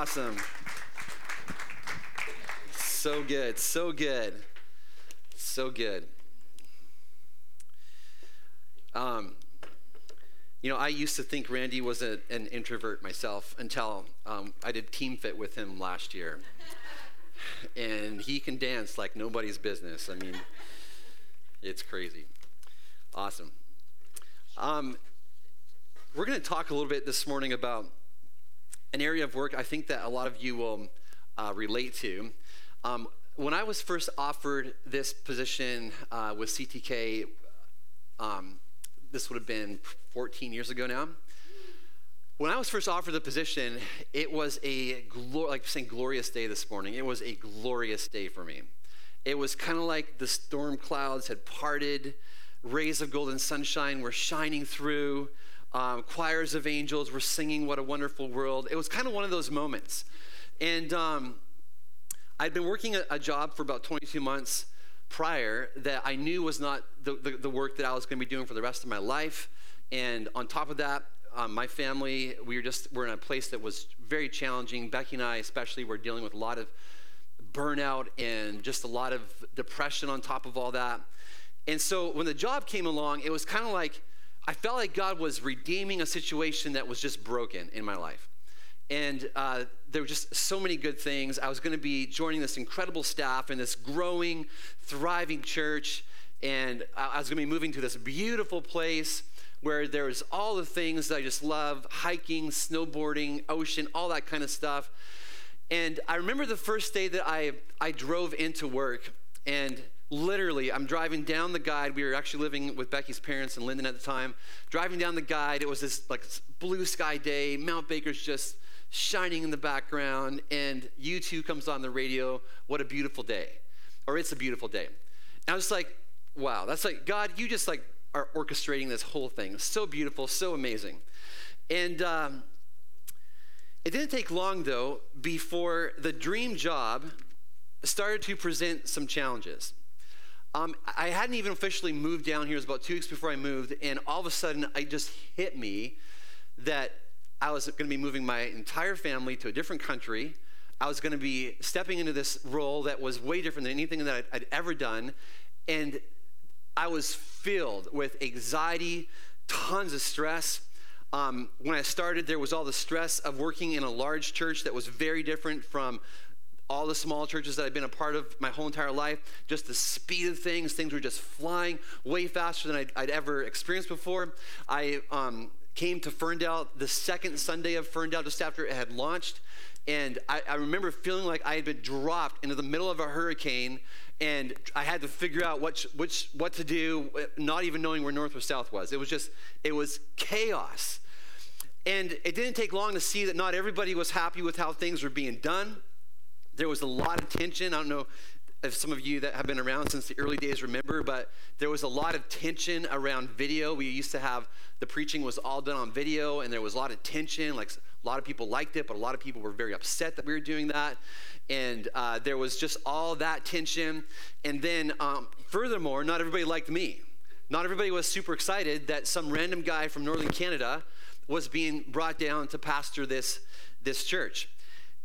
Awesome. So good, so good, so good. Um, you know, I used to think Randy was a, an introvert myself until um, I did Team Fit with him last year. and he can dance like nobody's business. I mean, it's crazy. Awesome. Um, we're going to talk a little bit this morning about an area of work I think that a lot of you will uh, relate to. Um, when I was first offered this position uh, with CTK, um, this would have been 14 years ago now. When I was first offered the position, it was a like saying glorious day this morning. It was a glorious day for me. It was kind of like the storm clouds had parted, rays of golden sunshine were shining through, um, choirs of angels were singing "What a Wonderful World." It was kind of one of those moments, and um, I'd been working a, a job for about 22 months prior that I knew was not the, the, the work that I was going to be doing for the rest of my life. And on top of that, um, my family, we were just, we're in a place that was very challenging. Becky and I, especially, were dealing with a lot of burnout and just a lot of depression on top of all that. And so when the job came along, it was kind of like, I felt like God was redeeming a situation that was just broken in my life. And uh, there were just so many good things. I was going to be joining this incredible staff in this growing, thriving church. And I was going to be moving to this beautiful place where there's all the things that I just love hiking, snowboarding, ocean, all that kind of stuff. And I remember the first day that I, I drove into work, and literally, I'm driving down the guide. We were actually living with Becky's parents in Lynden at the time. Driving down the guide, it was this like blue sky day. Mount Baker's just shining in the background, and U2 comes on the radio. What a beautiful day. Or it's a beautiful day. And I was like, wow, that's like, God, you just like are orchestrating this whole thing. So beautiful, so amazing. And um, it didn't take long, though, before the dream job started to present some challenges. Um, I hadn't even officially moved down here. It was about two weeks before I moved, and all of a sudden, it just hit me that I was going to be moving my entire family to a different country. I was going to be stepping into this role that was way different than anything that I'd, I'd ever done. And I was filled with anxiety, tons of stress. Um, when I started, there was all the stress of working in a large church that was very different from all the small churches that I've been a part of my whole entire life. Just the speed of things, things were just flying way faster than I'd, I'd ever experienced before. I um, came to Ferndale the second Sunday of Ferndale just after it had launched. And I, I, remember feeling like I had been dropped into the middle of a hurricane and I had to figure out what, which, what to do, not even knowing where north or south was. It was just, it was chaos. And it didn't take long to see that not everybody was happy with how things were being done. There was a lot of tension. I don't know if some of you that have been around since the early days remember, but there was a lot of tension around video. We used to have the preaching was all done on video, and there was a lot of tension. Like a lot of people liked it, but a lot of people were very upset that we were doing that. And uh, there was just all that tension. And then, um, furthermore, not everybody liked me. Not everybody was super excited that some random guy from northern Canada was being brought down to pastor this, this church.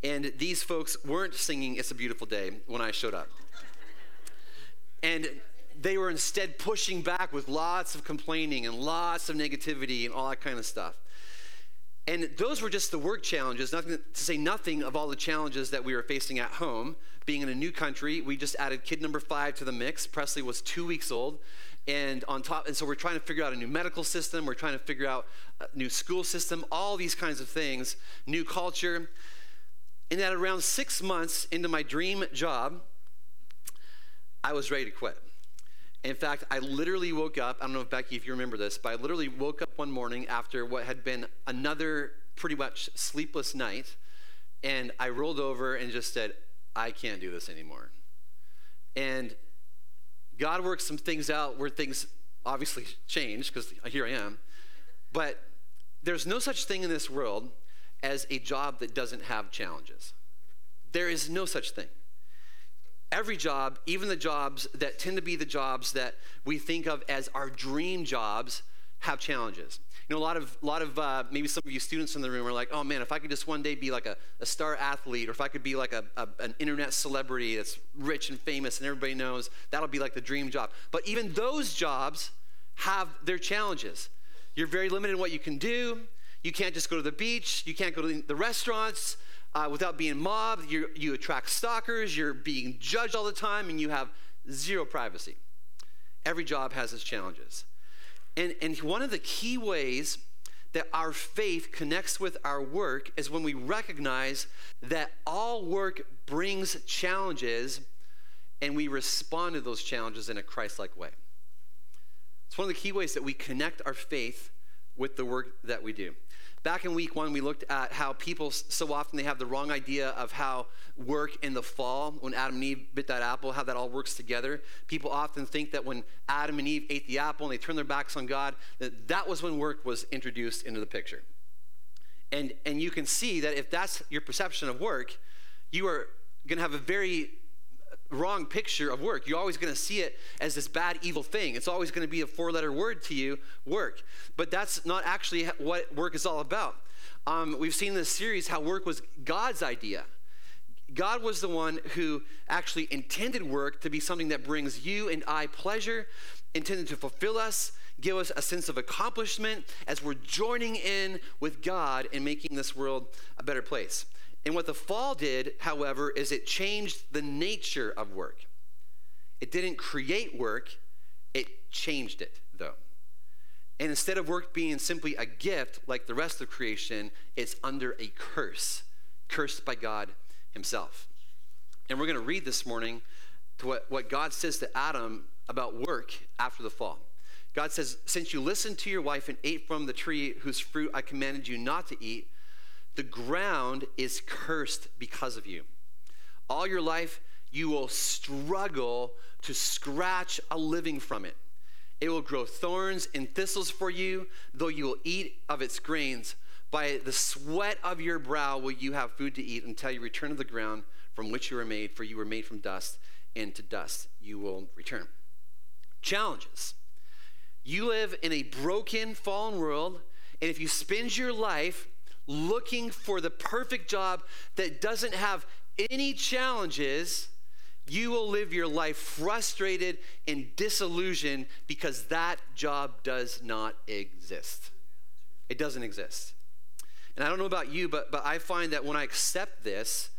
And these folks weren't singing It's a Beautiful Day when I showed up. And they were instead pushing back with lots of complaining and lots of negativity and all that kind of stuff. And those were just the work challenges, nothing to say nothing of all the challenges that we were facing at home. Being in a new country, we just added kid number five to the mix. Presley was two weeks old. And on top, and so we're trying to figure out a new medical system, we're trying to figure out a new school system, all these kinds of things, new culture. And at around six months into my dream job, I was ready to quit. In fact, I literally woke up. I don't know if Becky, if you remember this, but I literally woke up one morning after what had been another pretty much sleepless night. And I rolled over and just said, I can't do this anymore. And God worked some things out where things obviously changed because here I am. But there's no such thing in this world as a job that doesn't have challenges. There is no such thing. Every job, even the jobs that tend to be the jobs that we think of as our dream jobs, have challenges. You know, a lot of, a lot of uh, maybe some of you students in the room are like, oh man, if I could just one day be like a, a star athlete, or if I could be like a, a, an internet celebrity that's rich and famous and everybody knows, that'll be like the dream job. But even those jobs have their challenges. You're very limited in what you can do. You can't just go to the beach. You can't go to the restaurants uh, without being mobbed. you you attract stalkers. You're being judged all the time, and you have zero privacy. Every job has its challenges. And, and one of the key ways that our faith connects with our work is when we recognize that all work brings challenges and we respond to those challenges in a Christ like way. It's one of the key ways that we connect our faith with the work that we do. Back in week one, we looked at how people so often they have the wrong idea of how work in the fall, when Adam and Eve bit that apple, how that all works together. People often think that when Adam and Eve ate the apple and they turned their backs on God, that that was when work was introduced into the picture. And, and you can see that if that's your perception of work, you are going to have a very wrong picture of work. You're always going to see it as this bad, evil thing. It's always going to be a four letter word to you work. But that's not actually what work is all about. Um, we've seen in this series how work was God's idea. God was the one who actually intended work to be something that brings you and I pleasure, intended to fulfill us, give us a sense of accomplishment as we're joining in with God in making this world a better place. And what the fall did, however, is it changed the nature of work. It didn't create work, it changed it, though. And instead of work being simply a gift like the rest of creation, it's under a curse, cursed by God Himself. And we're going to read this morning to what, what God says to Adam about work after the fall. God says, Since you listened to your wife and ate from the tree whose fruit I commanded you not to eat, the ground is cursed because of you. All your life, you will struggle to scratch a living from it. It will grow thorns and thistles for you, though you will eat of its grains. By the sweat of your brow will you have food to eat until you return to the ground from which you were made, for you were made from dust, and to dust you will return. Challenges. You live in a broken, fallen world, and if you spend your life looking for the perfect job that doesn't have any challenges, you will live your life frustrated and disillusioned because that job does not exist. It doesn't exist. And I don't know about you, but, but I find that when I accept this,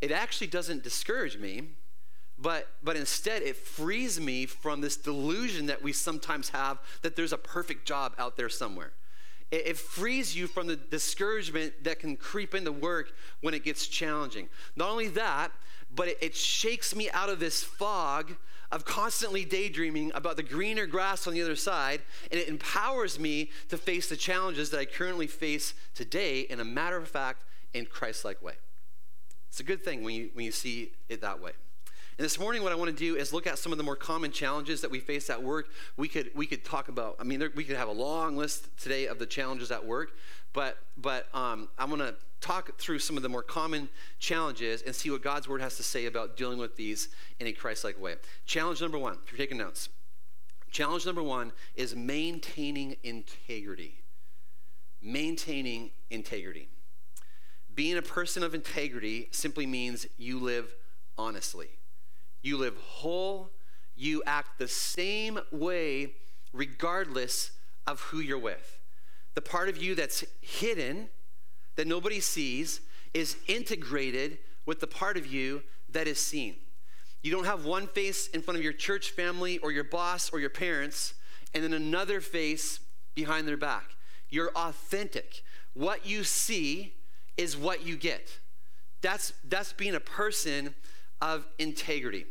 it actually doesn't discourage me, but, but instead it frees me from this delusion that we sometimes have that there's a perfect job out there somewhere. It, it frees you from the discouragement that can creep into work when it gets challenging. Not only that, but it, it shakes me out of this fog of constantly daydreaming about the greener grass on the other side, and it empowers me to face the challenges that I currently face today in a matter of fact and Christ like way. It's a good thing when you, when you see it that way. And this morning, what I want to do is look at some of the more common challenges that we face at work. We could we could talk about. I mean, there, we could have a long list today of the challenges at work, but but um, I'm going to talk through some of the more common challenges and see what God's word has to say about dealing with these in a Christ-like way. Challenge number one. If you're taking notes, challenge number one is maintaining integrity. Maintaining integrity. Being a person of integrity simply means you live honestly. You live whole. You act the same way regardless of who you're with. The part of you that's hidden, that nobody sees, is integrated with the part of you that is seen. You don't have one face in front of your church family or your boss or your parents and then another face behind their back. You're authentic. What you see is what you get. That's, that's being a person of integrity.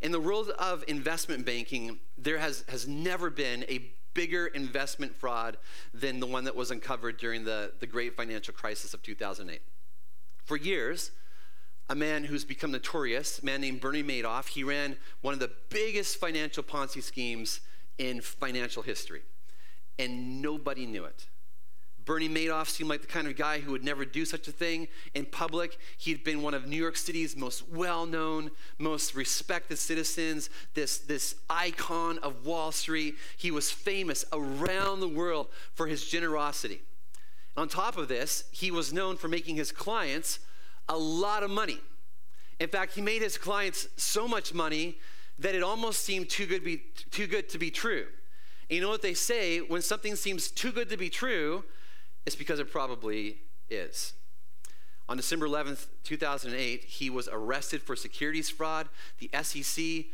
In the world of investment banking, there has, has never been a bigger investment fraud than the one that was uncovered during the, the great financial crisis of 2008. For years, a man who's become notorious, a man named Bernie Madoff, he ran one of the biggest financial Ponzi schemes in financial history. And nobody knew it Bernie Madoff seemed like the kind of guy who would never do such a thing in public. He'd been one of New York City's most well known, most respected citizens, this, this icon of Wall Street. He was famous around the world for his generosity. On top of this, he was known for making his clients a lot of money. In fact, he made his clients so much money that it almost seemed too good, be, too good to be true. And you know what they say? When something seems too good to be true, it's because it probably is. On December 11th, 2008, he was arrested for securities fraud. The SEC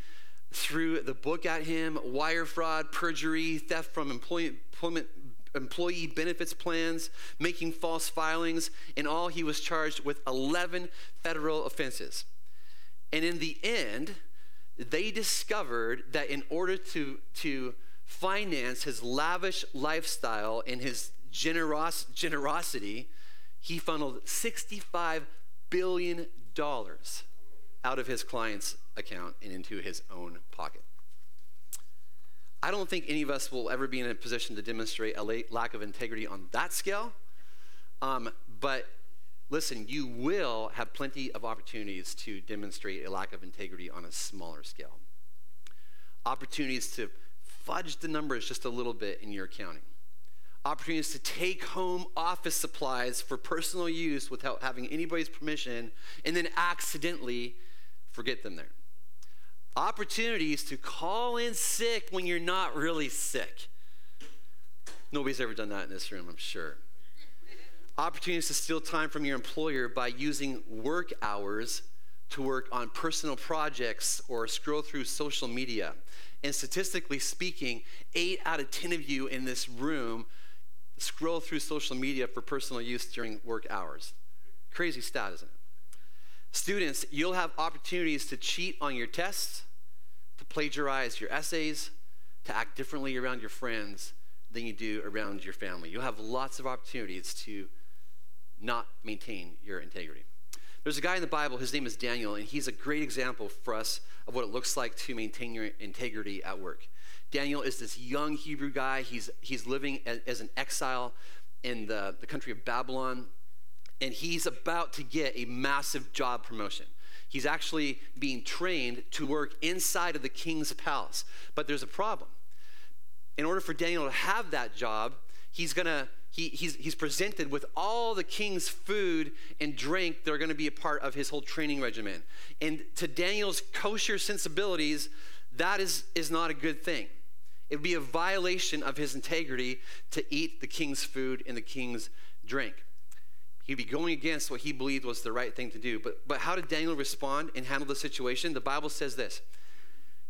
threw the book at him wire fraud, perjury, theft from employment, employee benefits plans, making false filings. In all, he was charged with 11 federal offenses. And in the end, they discovered that in order to, to finance his lavish lifestyle and his generos- generosity, he funneled $65 billion out of his client's account and into his own pocket. I don't think any of us will ever be in a position to demonstrate a lack of integrity on that scale. Um, but listen, you will have plenty of opportunities to demonstrate a lack of integrity on a smaller scale. Opportunities to fudge the numbers just a little bit in your accounting opportunities to take home office supplies for personal use without having anybody's permission, and then accidentally forget them there. Opportunities to call in sick when you're not really sick. Nobody's ever done that in this room, I'm sure. Opportunities to steal time from your employer by using work hours to work on personal projects or scroll through social media. And statistically speaking, eight out of 10 of you in this room scroll through social media for personal use during work hours. Crazy stat, isn't it? Students, you'll have opportunities to cheat on your tests, to plagiarize your essays, to act differently around your friends than you do around your family. You'll have lots of opportunities to not maintain your integrity. There's a guy in the Bible, his name is Daniel, and he's a great example for us of what it looks like to maintain your integrity at work. Daniel is this young Hebrew guy. He's, he's living as, as an exile in the, the country of Babylon, and he's about to get a massive job promotion. He's actually being trained to work inside of the king's palace. But there's a problem. In order for Daniel to have that job, he's gonna he, he's, he's presented with all the king's food and drink that are going to be a part of his whole training regimen. And to Daniel's kosher sensibilities, that is, is not a good thing. It would be a violation of his integrity to eat the king's food and the king's drink. He'd be going against what he believed was the right thing to do. But, but how did Daniel respond and handle the situation? The Bible says this.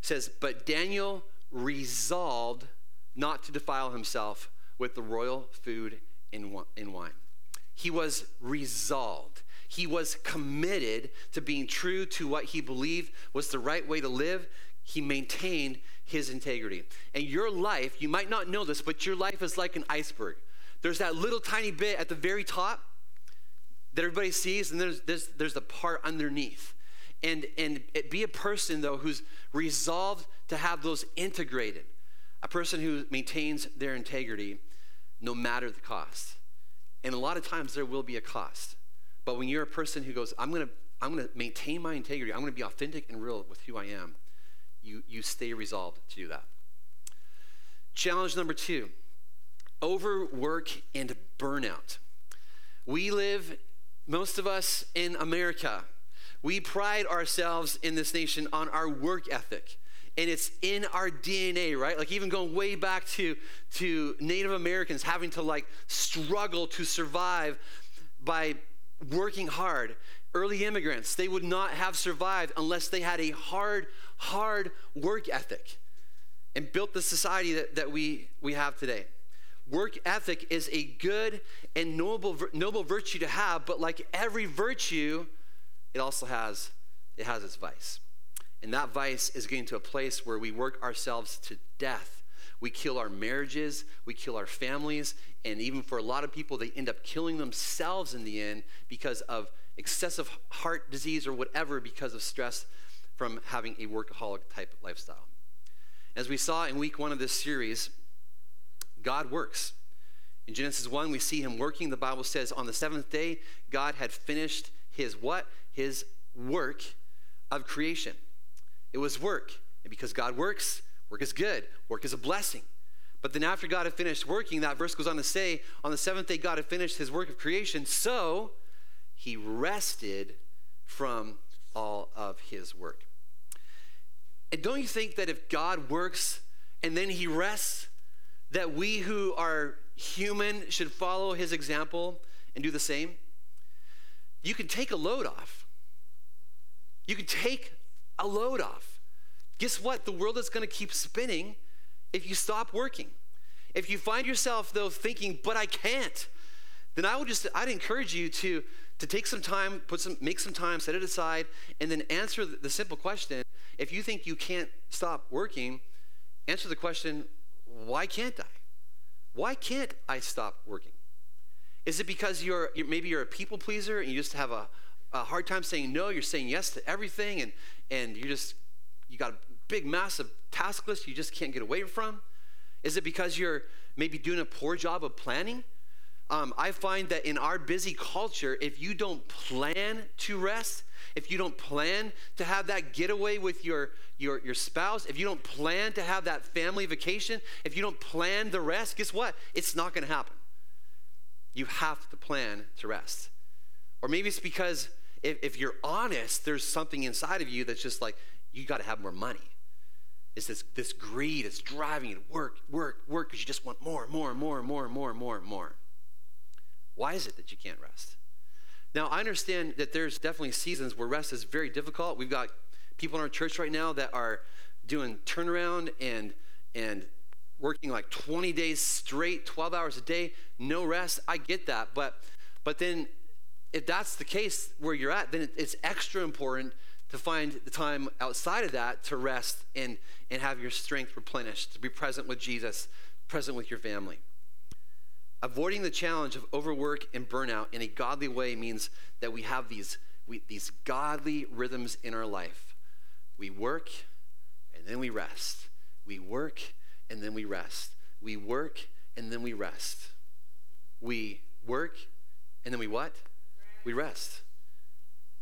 It says, But Daniel resolved not to defile himself with the royal food and wine. He was resolved. He was committed to being true to what he believed was the right way to live. He maintained his integrity. And your life, you might not know this, but your life is like an iceberg. There's that little tiny bit at the very top that everybody sees, and there's, there's, there's the part underneath. And, and it, be a person, though, who's resolved to have those integrated, a person who maintains their integrity no matter the cost. And a lot of times there will be a cost. But when you're a person who goes, I'm going to I'm going to maintain my integrity, I'm going to be authentic and real with who I am, you, you stay resolved to do that. Challenge number two overwork and burnout. We live, most of us, in America. We pride ourselves in this nation on our work ethic. And it's in our DNA, right? Like even going way back to, to Native Americans having to like struggle to survive by working hard early immigrants, they would not have survived unless they had a hard, hard work ethic and built the society that, that we, we have today. Work ethic is a good and noble, noble virtue to have, but like every virtue, it also has, it has its vice. And that vice is getting to a place where we work ourselves to death. We kill our marriages, we kill our families, and even for a lot of people, they end up killing themselves in the end because of excessive heart disease or whatever because of stress from having a workaholic type lifestyle. As we saw in week one of this series, God works. In Genesis 1, we see him working. The Bible says on the seventh day, God had finished his what? His work of creation. It was work. And because God works, work is good, work is a blessing. But then after God had finished working, that verse goes on to say, on the seventh day, God had finished his work of creation. So he rested from all of his work. And don't you think that if God works and then he rests, that we who are human should follow his example and do the same? You can take a load off. You can take a load off. Guess what? The world is going to keep spinning if you stop working. If you find yourself, though, thinking, but I can't, then I would just, I'd encourage you to, to take some time, put some, make some time, set it aside, and then answer the, simple question. If you think you can't stop working, answer the question, why can't I? Why can't I stop working? Is it because you're, maybe you're a people pleaser and you just have a, a hard time saying no, you're saying yes to everything, and, and you just, you got a big, massive task list you just can't get away from? Is it because you're maybe doing a poor job of planning? Um, I find that in our busy culture, if you don't plan to rest, if you don't plan to have that getaway with your, your, your spouse, if you don't plan to have that family vacation, if you don't plan the rest, guess what? It's not going to happen. You have to plan to rest. Or maybe it's because if, if you're honest, there's something inside of you that's just like, you got to have more money. It's this, this greed that's driving you to work, work, work, because you just want more, and more, and more, and more, and more, and more, and more. Why is it that you can't rest? Now, I understand that there's definitely seasons where rest is very difficult. We've got people in our church right now that are doing turnaround and and working like 20 days straight, 12 hours a day, no rest. I get that, but but then if that's the case where you're at, then it's extra important to find the time outside of that to rest and and have your strength replenished, to be present with Jesus, present with your family. Avoiding the challenge of overwork and burnout in a godly way means that we have these, we, these godly rhythms in our life. We work and then we rest. We work and then we rest. We work and then we rest. We work and then we what? We rest.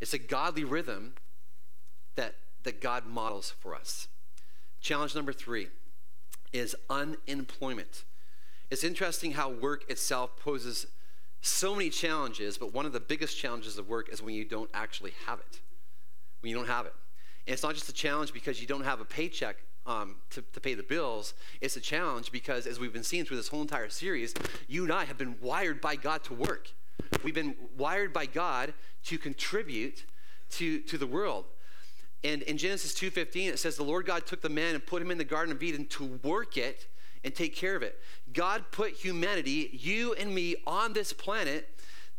It's a godly rhythm that, that God models for us. Challenge number three is unemployment. It's interesting how work itself poses so many challenges, but one of the biggest challenges of work is when you don't actually have it. When you don't have it. And it's not just a challenge because you don't have a paycheck um, to, to pay the bills. It's a challenge because, as we've been seeing through this whole entire series, you and I have been wired by God to work. We've been wired by God to contribute to, to the world. And in Genesis 2:15 it says the Lord God took the man and put him in the garden of Eden to work it and take care of it. God put humanity, you and me, on this planet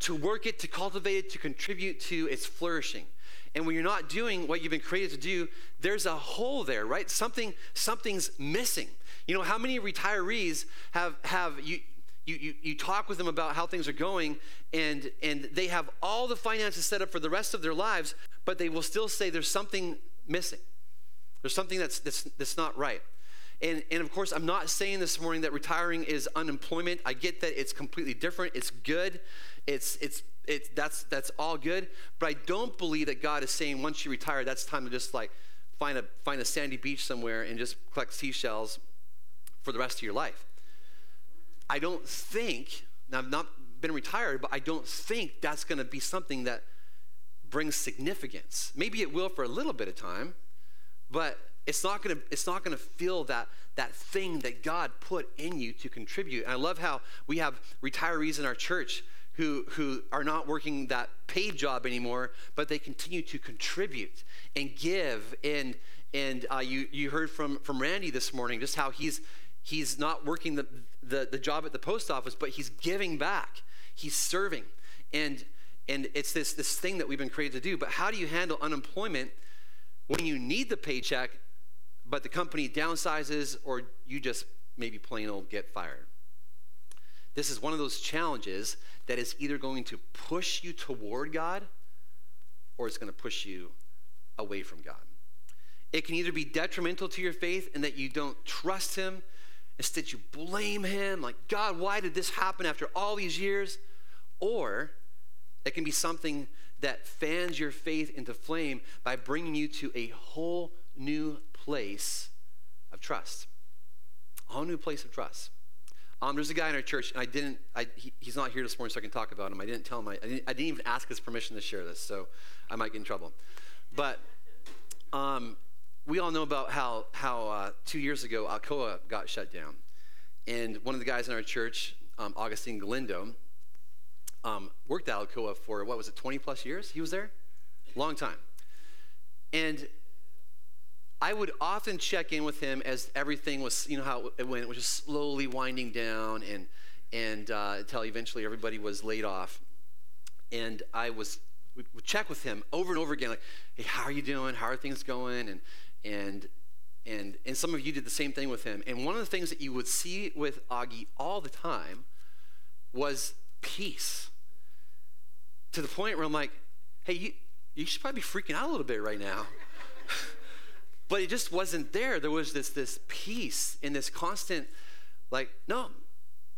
to work it, to cultivate it, to contribute to its flourishing. And when you're not doing what you've been created to do, there's a hole there, right? Something, something's missing. You know, how many retirees have have you? You, you, you talk with them about how things are going and, and they have all the finances set up for the rest of their lives but they will still say there's something missing there's something that's, that's, that's not right and, and of course, I'm not saying this morning that retiring is unemployment. I get that it's completely different. It's good. It's, it's, it's, that's, that's all good. But I don't believe that God is saying once you retire, that's time to just like find a, find a sandy beach somewhere and just collect seashells for the rest of your life. I don't think, now I've not been retired, but I don't think that's going to be something that brings significance. Maybe it will for a little bit of time, but it's not gonna, it's not gonna feel that, that thing that God put in you to contribute. And I love how we have retirees in our church who, who are not working that paid job anymore, but they continue to contribute and give. And, and uh, you, you heard from, from Randy this morning just how he's, he's not working the, the, the job at the post office, but he's giving back. He's serving. And, and it's this, this thing that we've been created to do. But how do you handle unemployment when you need the paycheck but the company downsizes or you just maybe plain old get fired. This is one of those challenges that is either going to push you toward God or it's going to push you away from God. It can either be detrimental to your faith in that you don't trust Him Instead, you blame him, like, God, why did this happen after all these years? Or it can be something that fans your faith into flame by bringing you to a whole new place of trust. A whole new place of trust. Um, there's a guy in our church, and I didn't, I, he, he's not here this morning, so I can talk about him. I didn't tell him, I, I, didn't, I didn't even ask his permission to share this, so I might get in trouble. But um, we all know about how, how uh, two years ago Alcoa got shut down. And one of the guys in our church, um, Augustine Galindo, um, worked at Alcoa for, what was it, 20 plus years? He was there? Long time. And I would often check in with him as everything was, you know, how it went, it was just slowly winding down and, and uh, until eventually everybody was laid off. And I was, would, would check with him over and over again, like, hey, how are you doing? How are things going? And, and, and, and some of you did the same thing with him. And one of the things that you would see with Augie all the time was peace. To the point where I'm like, hey, you, you should probably be freaking out a little bit right now. but it just wasn't there. There was this, this peace in this constant, like, no,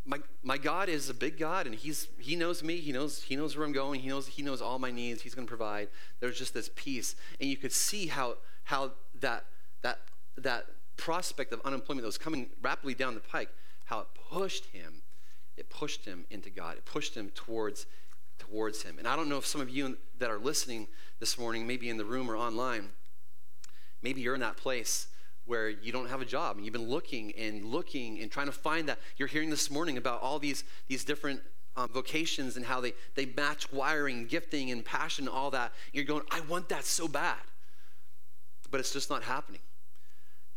my, my God is a big God and he's, he knows me. He knows, he knows where I'm going. He knows, he knows all my needs. He's going to provide. There's just this peace. And you could see how, how that, that, that prospect of unemployment that was coming rapidly down the pike, how it pushed him. It pushed him into God. It pushed him towards, towards him. And I don't know if some of you that are listening this morning, maybe in the room or online, maybe you're in that place where you don't have a job and you've been looking and looking and trying to find that. You're hearing this morning about all these, these different um, vocations and how they, they match wiring, gifting, and passion, all that. You're going, I want that so bad. But it's just not happening.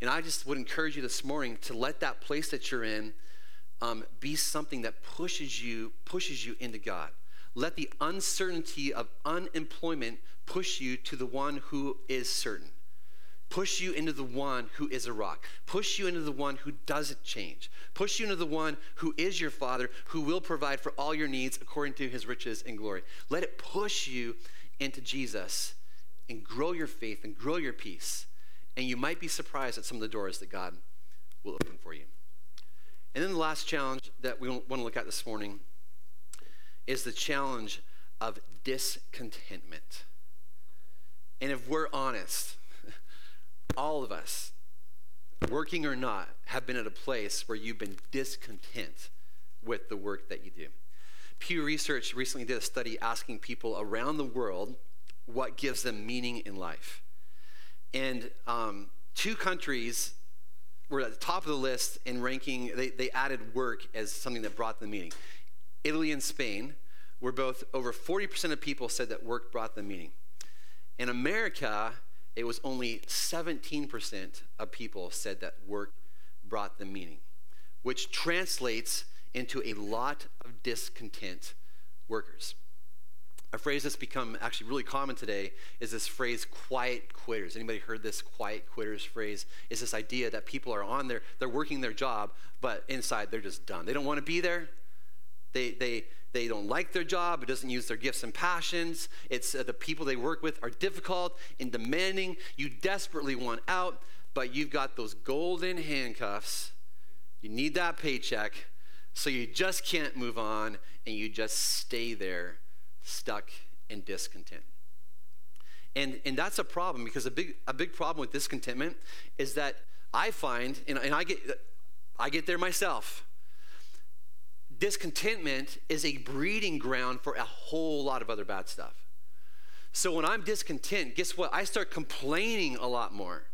And I just would encourage you this morning to let that place that you're in um, be something that pushes you, pushes you into God. Let the uncertainty of unemployment push you to the one who is certain push you into the one who is a rock, push you into the one who doesn't change, push you into the one who is your Father, who will provide for all your needs according to his riches and glory. Let it push you into Jesus and grow your faith and grow your peace. And you might be surprised at some of the doors that God will open for you. And then the last challenge that we want to look at this morning is the challenge of discontentment. And if we're honest, all of us, working or not, have been at a place where you've been discontent with the work that you do. Pew Research recently did a study asking people around the world what gives them meaning in life. And um, two countries were at the top of the list in ranking, they, they added work as something that brought them meaning. Italy and Spain were both, over 40% of people said that work brought them meaning. In America, it was only 17% of people said that work brought them meaning, which translates into a lot of discontent workers. A phrase that's become actually really common today is this phrase quiet quitters. Anybody heard this quiet quitters phrase? Is this idea that people are on there, they're working their job, but inside they're just done. They don't want to be there. They, they, they don't like their job. It doesn't use their gifts and passions. It's uh, the people they work with are difficult and demanding. You desperately want out, but you've got those golden handcuffs. You need that paycheck, so you just can't move on, and you just stay there, stuck in discontent. And, and that's a problem because a big, a big problem with discontentment is that I find, and, and I, get, I get there myself, discontentment is a breeding ground for a whole lot of other bad stuff. So when I'm discontent, guess what? I start complaining a lot more.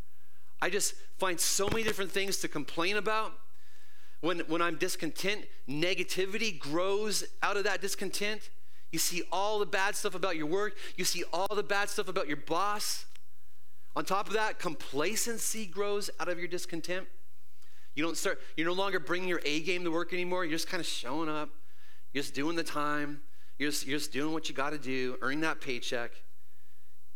I just find so many different things to complain about. When, when I'm discontent, negativity grows out of that discontent. You see all the bad stuff about your work, you see all the bad stuff about your boss. On top of that, complacency grows out of your discontent. You don't start, you're no longer bringing your A game to work anymore. You're just kind of showing up. You're just doing the time. You're just, you're just doing what you got to do, earning that paycheck.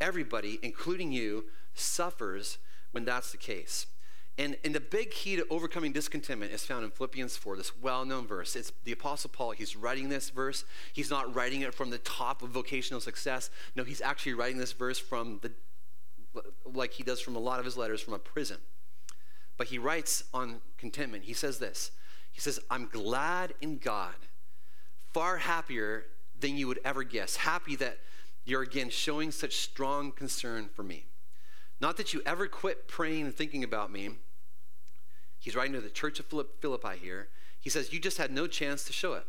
Everybody, including you, suffers when that's the case. And, and the big key to overcoming discontentment is found in Philippians 4, this well known verse. It's the Apostle Paul. He's writing this verse. He's not writing it from the top of vocational success. No, he's actually writing this verse from the, like he does from a lot of his letters, from a prison. But he writes on contentment. He says this He says, I'm glad in God, far happier than you would ever guess. Happy that you're again showing such strong concern for me. Not that you ever quit praying and thinking about me. He's writing to the church of Philippi here. He says, You just had no chance to show it.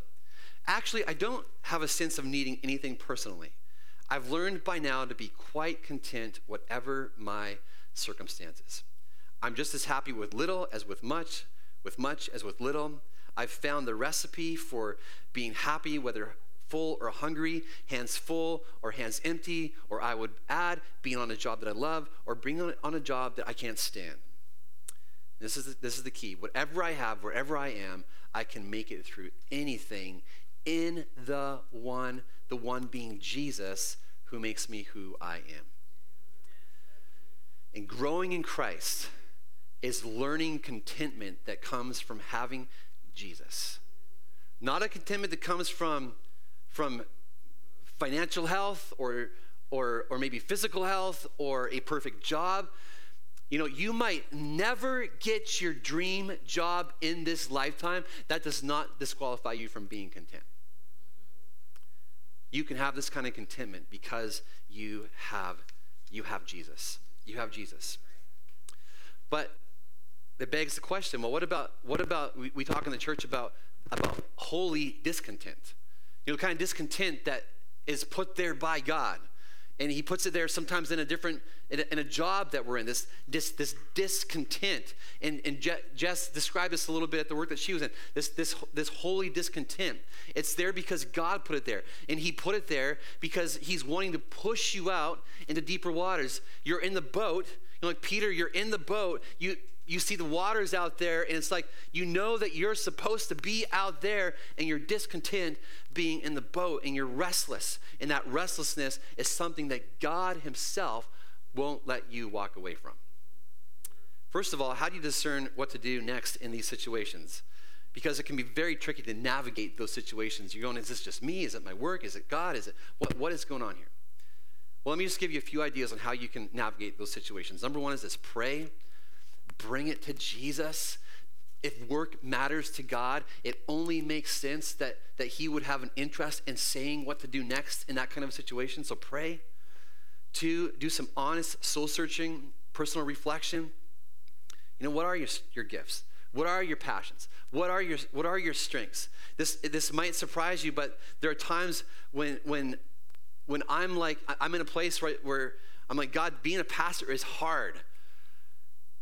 Actually, I don't have a sense of needing anything personally. I've learned by now to be quite content, whatever my circumstances. I'm just as happy with little as with much, with much as with little. I've found the recipe for being happy, whether full or hungry, hands full or hands empty, or I would add being on a job that I love or being on a job that I can't stand. This is, the, this is the key. Whatever I have, wherever I am, I can make it through anything in the one, the one being Jesus, who makes me who I am. And growing in Christ is learning contentment that comes from having Jesus. Not a contentment that comes from, from financial health or, or, or maybe physical health or a perfect job. You know, you might never get your dream job in this lifetime. That does not disqualify you from being content. You can have this kind of contentment because you have you have Jesus. You have Jesus. But it begs the question, well, what about what about we, we talk in the church about about holy discontent? You know, the kind of discontent that is put there by God. And he puts it there sometimes in a different in a, in a job that we're in this this, this discontent. And, and Je- jess described this a little bit at the work that she was in this this this holy discontent. It's there because god put it there. And he put it there because he's wanting to push you out into deeper waters. You're in the boat. You know, like peter you're in the boat. You you see the waters out there and it's like you know that you're supposed to be out there and you're discontent being in the boat and you're restless. And that restlessness is something that god himself won't let you walk away from. First of all how do you discern what to do next in these situations? Because it can be very tricky to navigate those situations. You're going is this just me? Is it my work? Is it god? Is it what, what is going on here? Well let me just give you a few ideas on how you can navigate those situations. Number one is this pray bring it to Jesus. If work matters to God, it only makes sense that, that He would have an interest in saying what to do next in that kind of situation. So pray. Two, do some honest soul searching, personal reflection. You know, what are your, your gifts? What are your passions? What are your, what are your strengths? This, this might surprise you, but there are times when, when, when I'm like, I'm in a place right where I'm like, God, being a pastor is hard.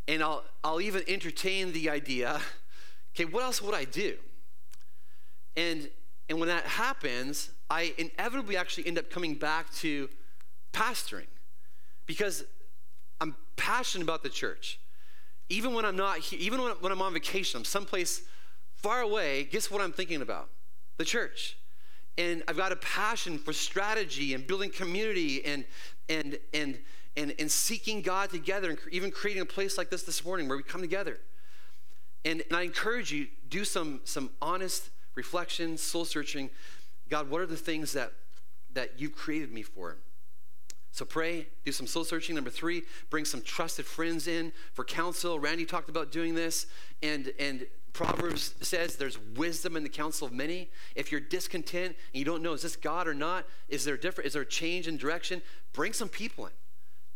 And I'll, I'll even entertain the idea okay, what else would I do? And, and when that happens, I inevitably actually end up coming back to pastoring because I'm passionate about the church. Even when I'm not here, even when, when I'm on vacation, I'm someplace far away, guess what I'm thinking about? The church. And I've got a passion for strategy and building community and, and, and, and, and seeking God together and even creating a place like this this morning where we come together. And, and I encourage you, do some, some honest reflection, soul searching. God, what are the things that, that you've created me for? So pray, do some soul searching. Number three, bring some trusted friends in for counsel. Randy talked about doing this. And, and Proverbs says there's wisdom in the counsel of many. If you're discontent and you don't know, is this God or not? Is there different? Is there a change in direction? Bring some people in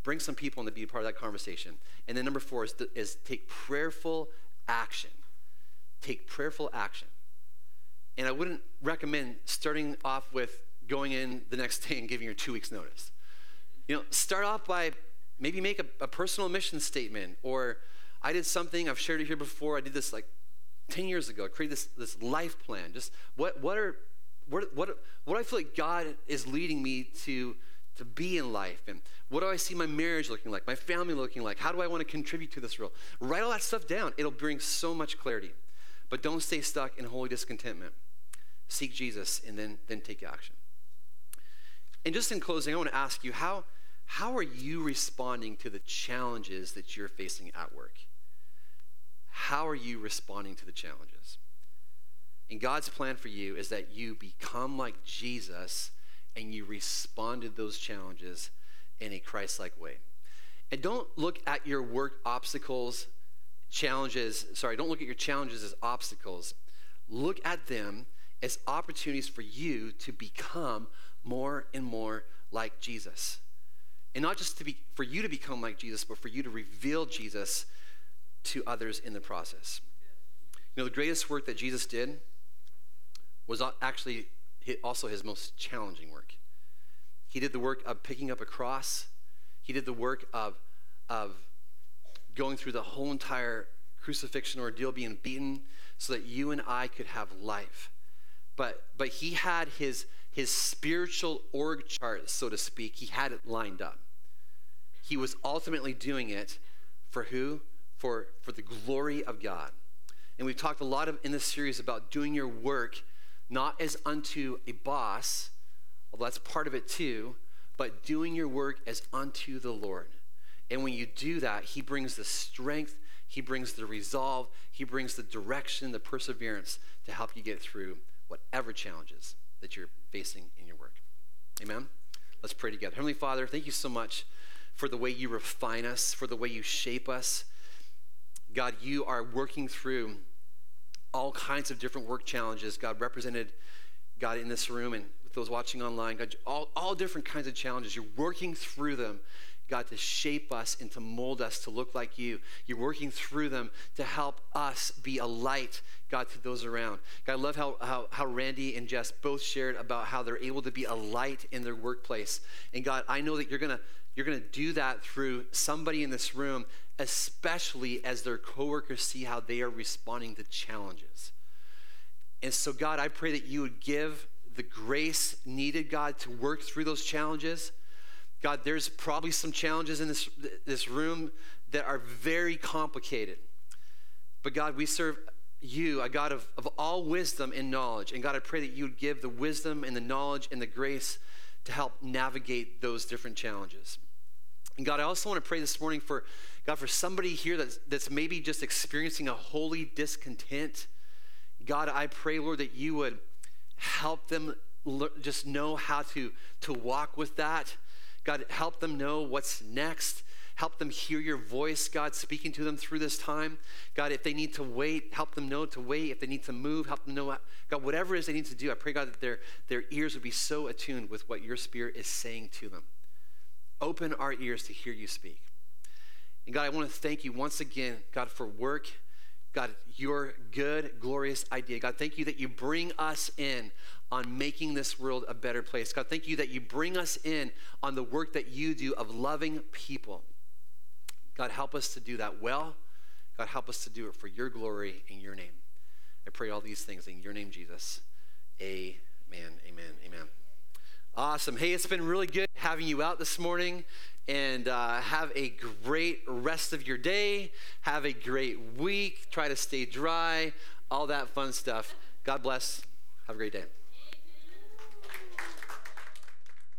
bring some people in to be part of that conversation. And then number four is, is take prayerful action. Take prayerful action. And I wouldn't recommend starting off with going in the next day and giving your two weeks notice. You know, start off by maybe make a, a personal mission statement or I did something, I've shared it here before, I did this like 10 years ago. I created this, this life plan. Just what, what are, what, what, what I feel like God is leading me to to be in life and what do I see my marriage looking like, my family looking like, how do I want to contribute to this world? Write all that stuff down. It'll bring so much clarity. But don't stay stuck in holy discontentment. Seek Jesus and then, then take action. And just in closing, I want to ask you how, how are you responding to the challenges that you're facing at work? How are you responding to the challenges? And God's plan for you is that you become like Jesus and you responded those challenges in a Christ like way. And don't look at your work obstacles challenges, sorry, don't look at your challenges as obstacles. Look at them as opportunities for you to become more and more like Jesus. And not just to be for you to become like Jesus, but for you to reveal Jesus to others in the process. You know, the greatest work that Jesus did was actually also his most challenging work. He did the work of picking up a cross. He did the work of, of going through the whole entire crucifixion ordeal, being beaten, so that you and I could have life. But, but he had his, his spiritual org chart, so to speak, he had it lined up. He was ultimately doing it for who? For, for the glory of God. And we've talked a lot of, in this series about doing your work not as unto a boss, well, that's part of it too, but doing your work as unto the Lord. And when you do that, He brings the strength, He brings the resolve, He brings the direction, the perseverance to help you get through whatever challenges that you're facing in your work. Amen? Let's pray together. Heavenly Father, thank you so much for the way you refine us, for the way you shape us. God, you are working through all kinds of different work challenges. God represented God in this room and with those watching online. God, all, all different kinds of challenges. You're working through them, God, to shape us and to mold us to look like you. You're working through them to help us be a light, God, to those around. God, I love how, how, how Randy and Jess both shared about how they're able to be a light in their workplace. And God, I know that you're going to you're going to do that through somebody in this room especially as their coworkers see how they are responding to challenges. And so, God, I pray that you would give the grace needed, God, to work through those challenges. God, there's probably some challenges in this, this room that are very complicated. But God, we serve you, a God of, of all wisdom and knowledge. And God, I pray that you would give the wisdom and the knowledge and the grace to help navigate those different challenges. And God, I also want to pray this morning for God, for somebody here that's, that's maybe just experiencing a holy discontent, God, I pray, Lord, that you would help them just know how to, to walk with that. God, help them know what's next. Help them hear your voice, God, speaking to them through this time. God, if they need to wait, help them know to wait. If they need to move, help them know, God, whatever it is they need to do, I pray, God, that their, their ears would be so attuned with what your spirit is saying to them. Open our ears to hear you speak. And God, I want to thank you once again, God, for work. God, your good, glorious idea. God, thank you that you bring us in on making this world a better place. God, thank you that you bring us in on the work that you do of loving people. God, help us to do that well. God, help us to do it for your glory in your name. I pray all these things in your name, Jesus. Amen, amen, amen. Awesome. Hey, it's been really good having you out this morning and uh, have a great rest of your day. Have a great week. Try to stay dry, all that fun stuff. God bless. Have a great day.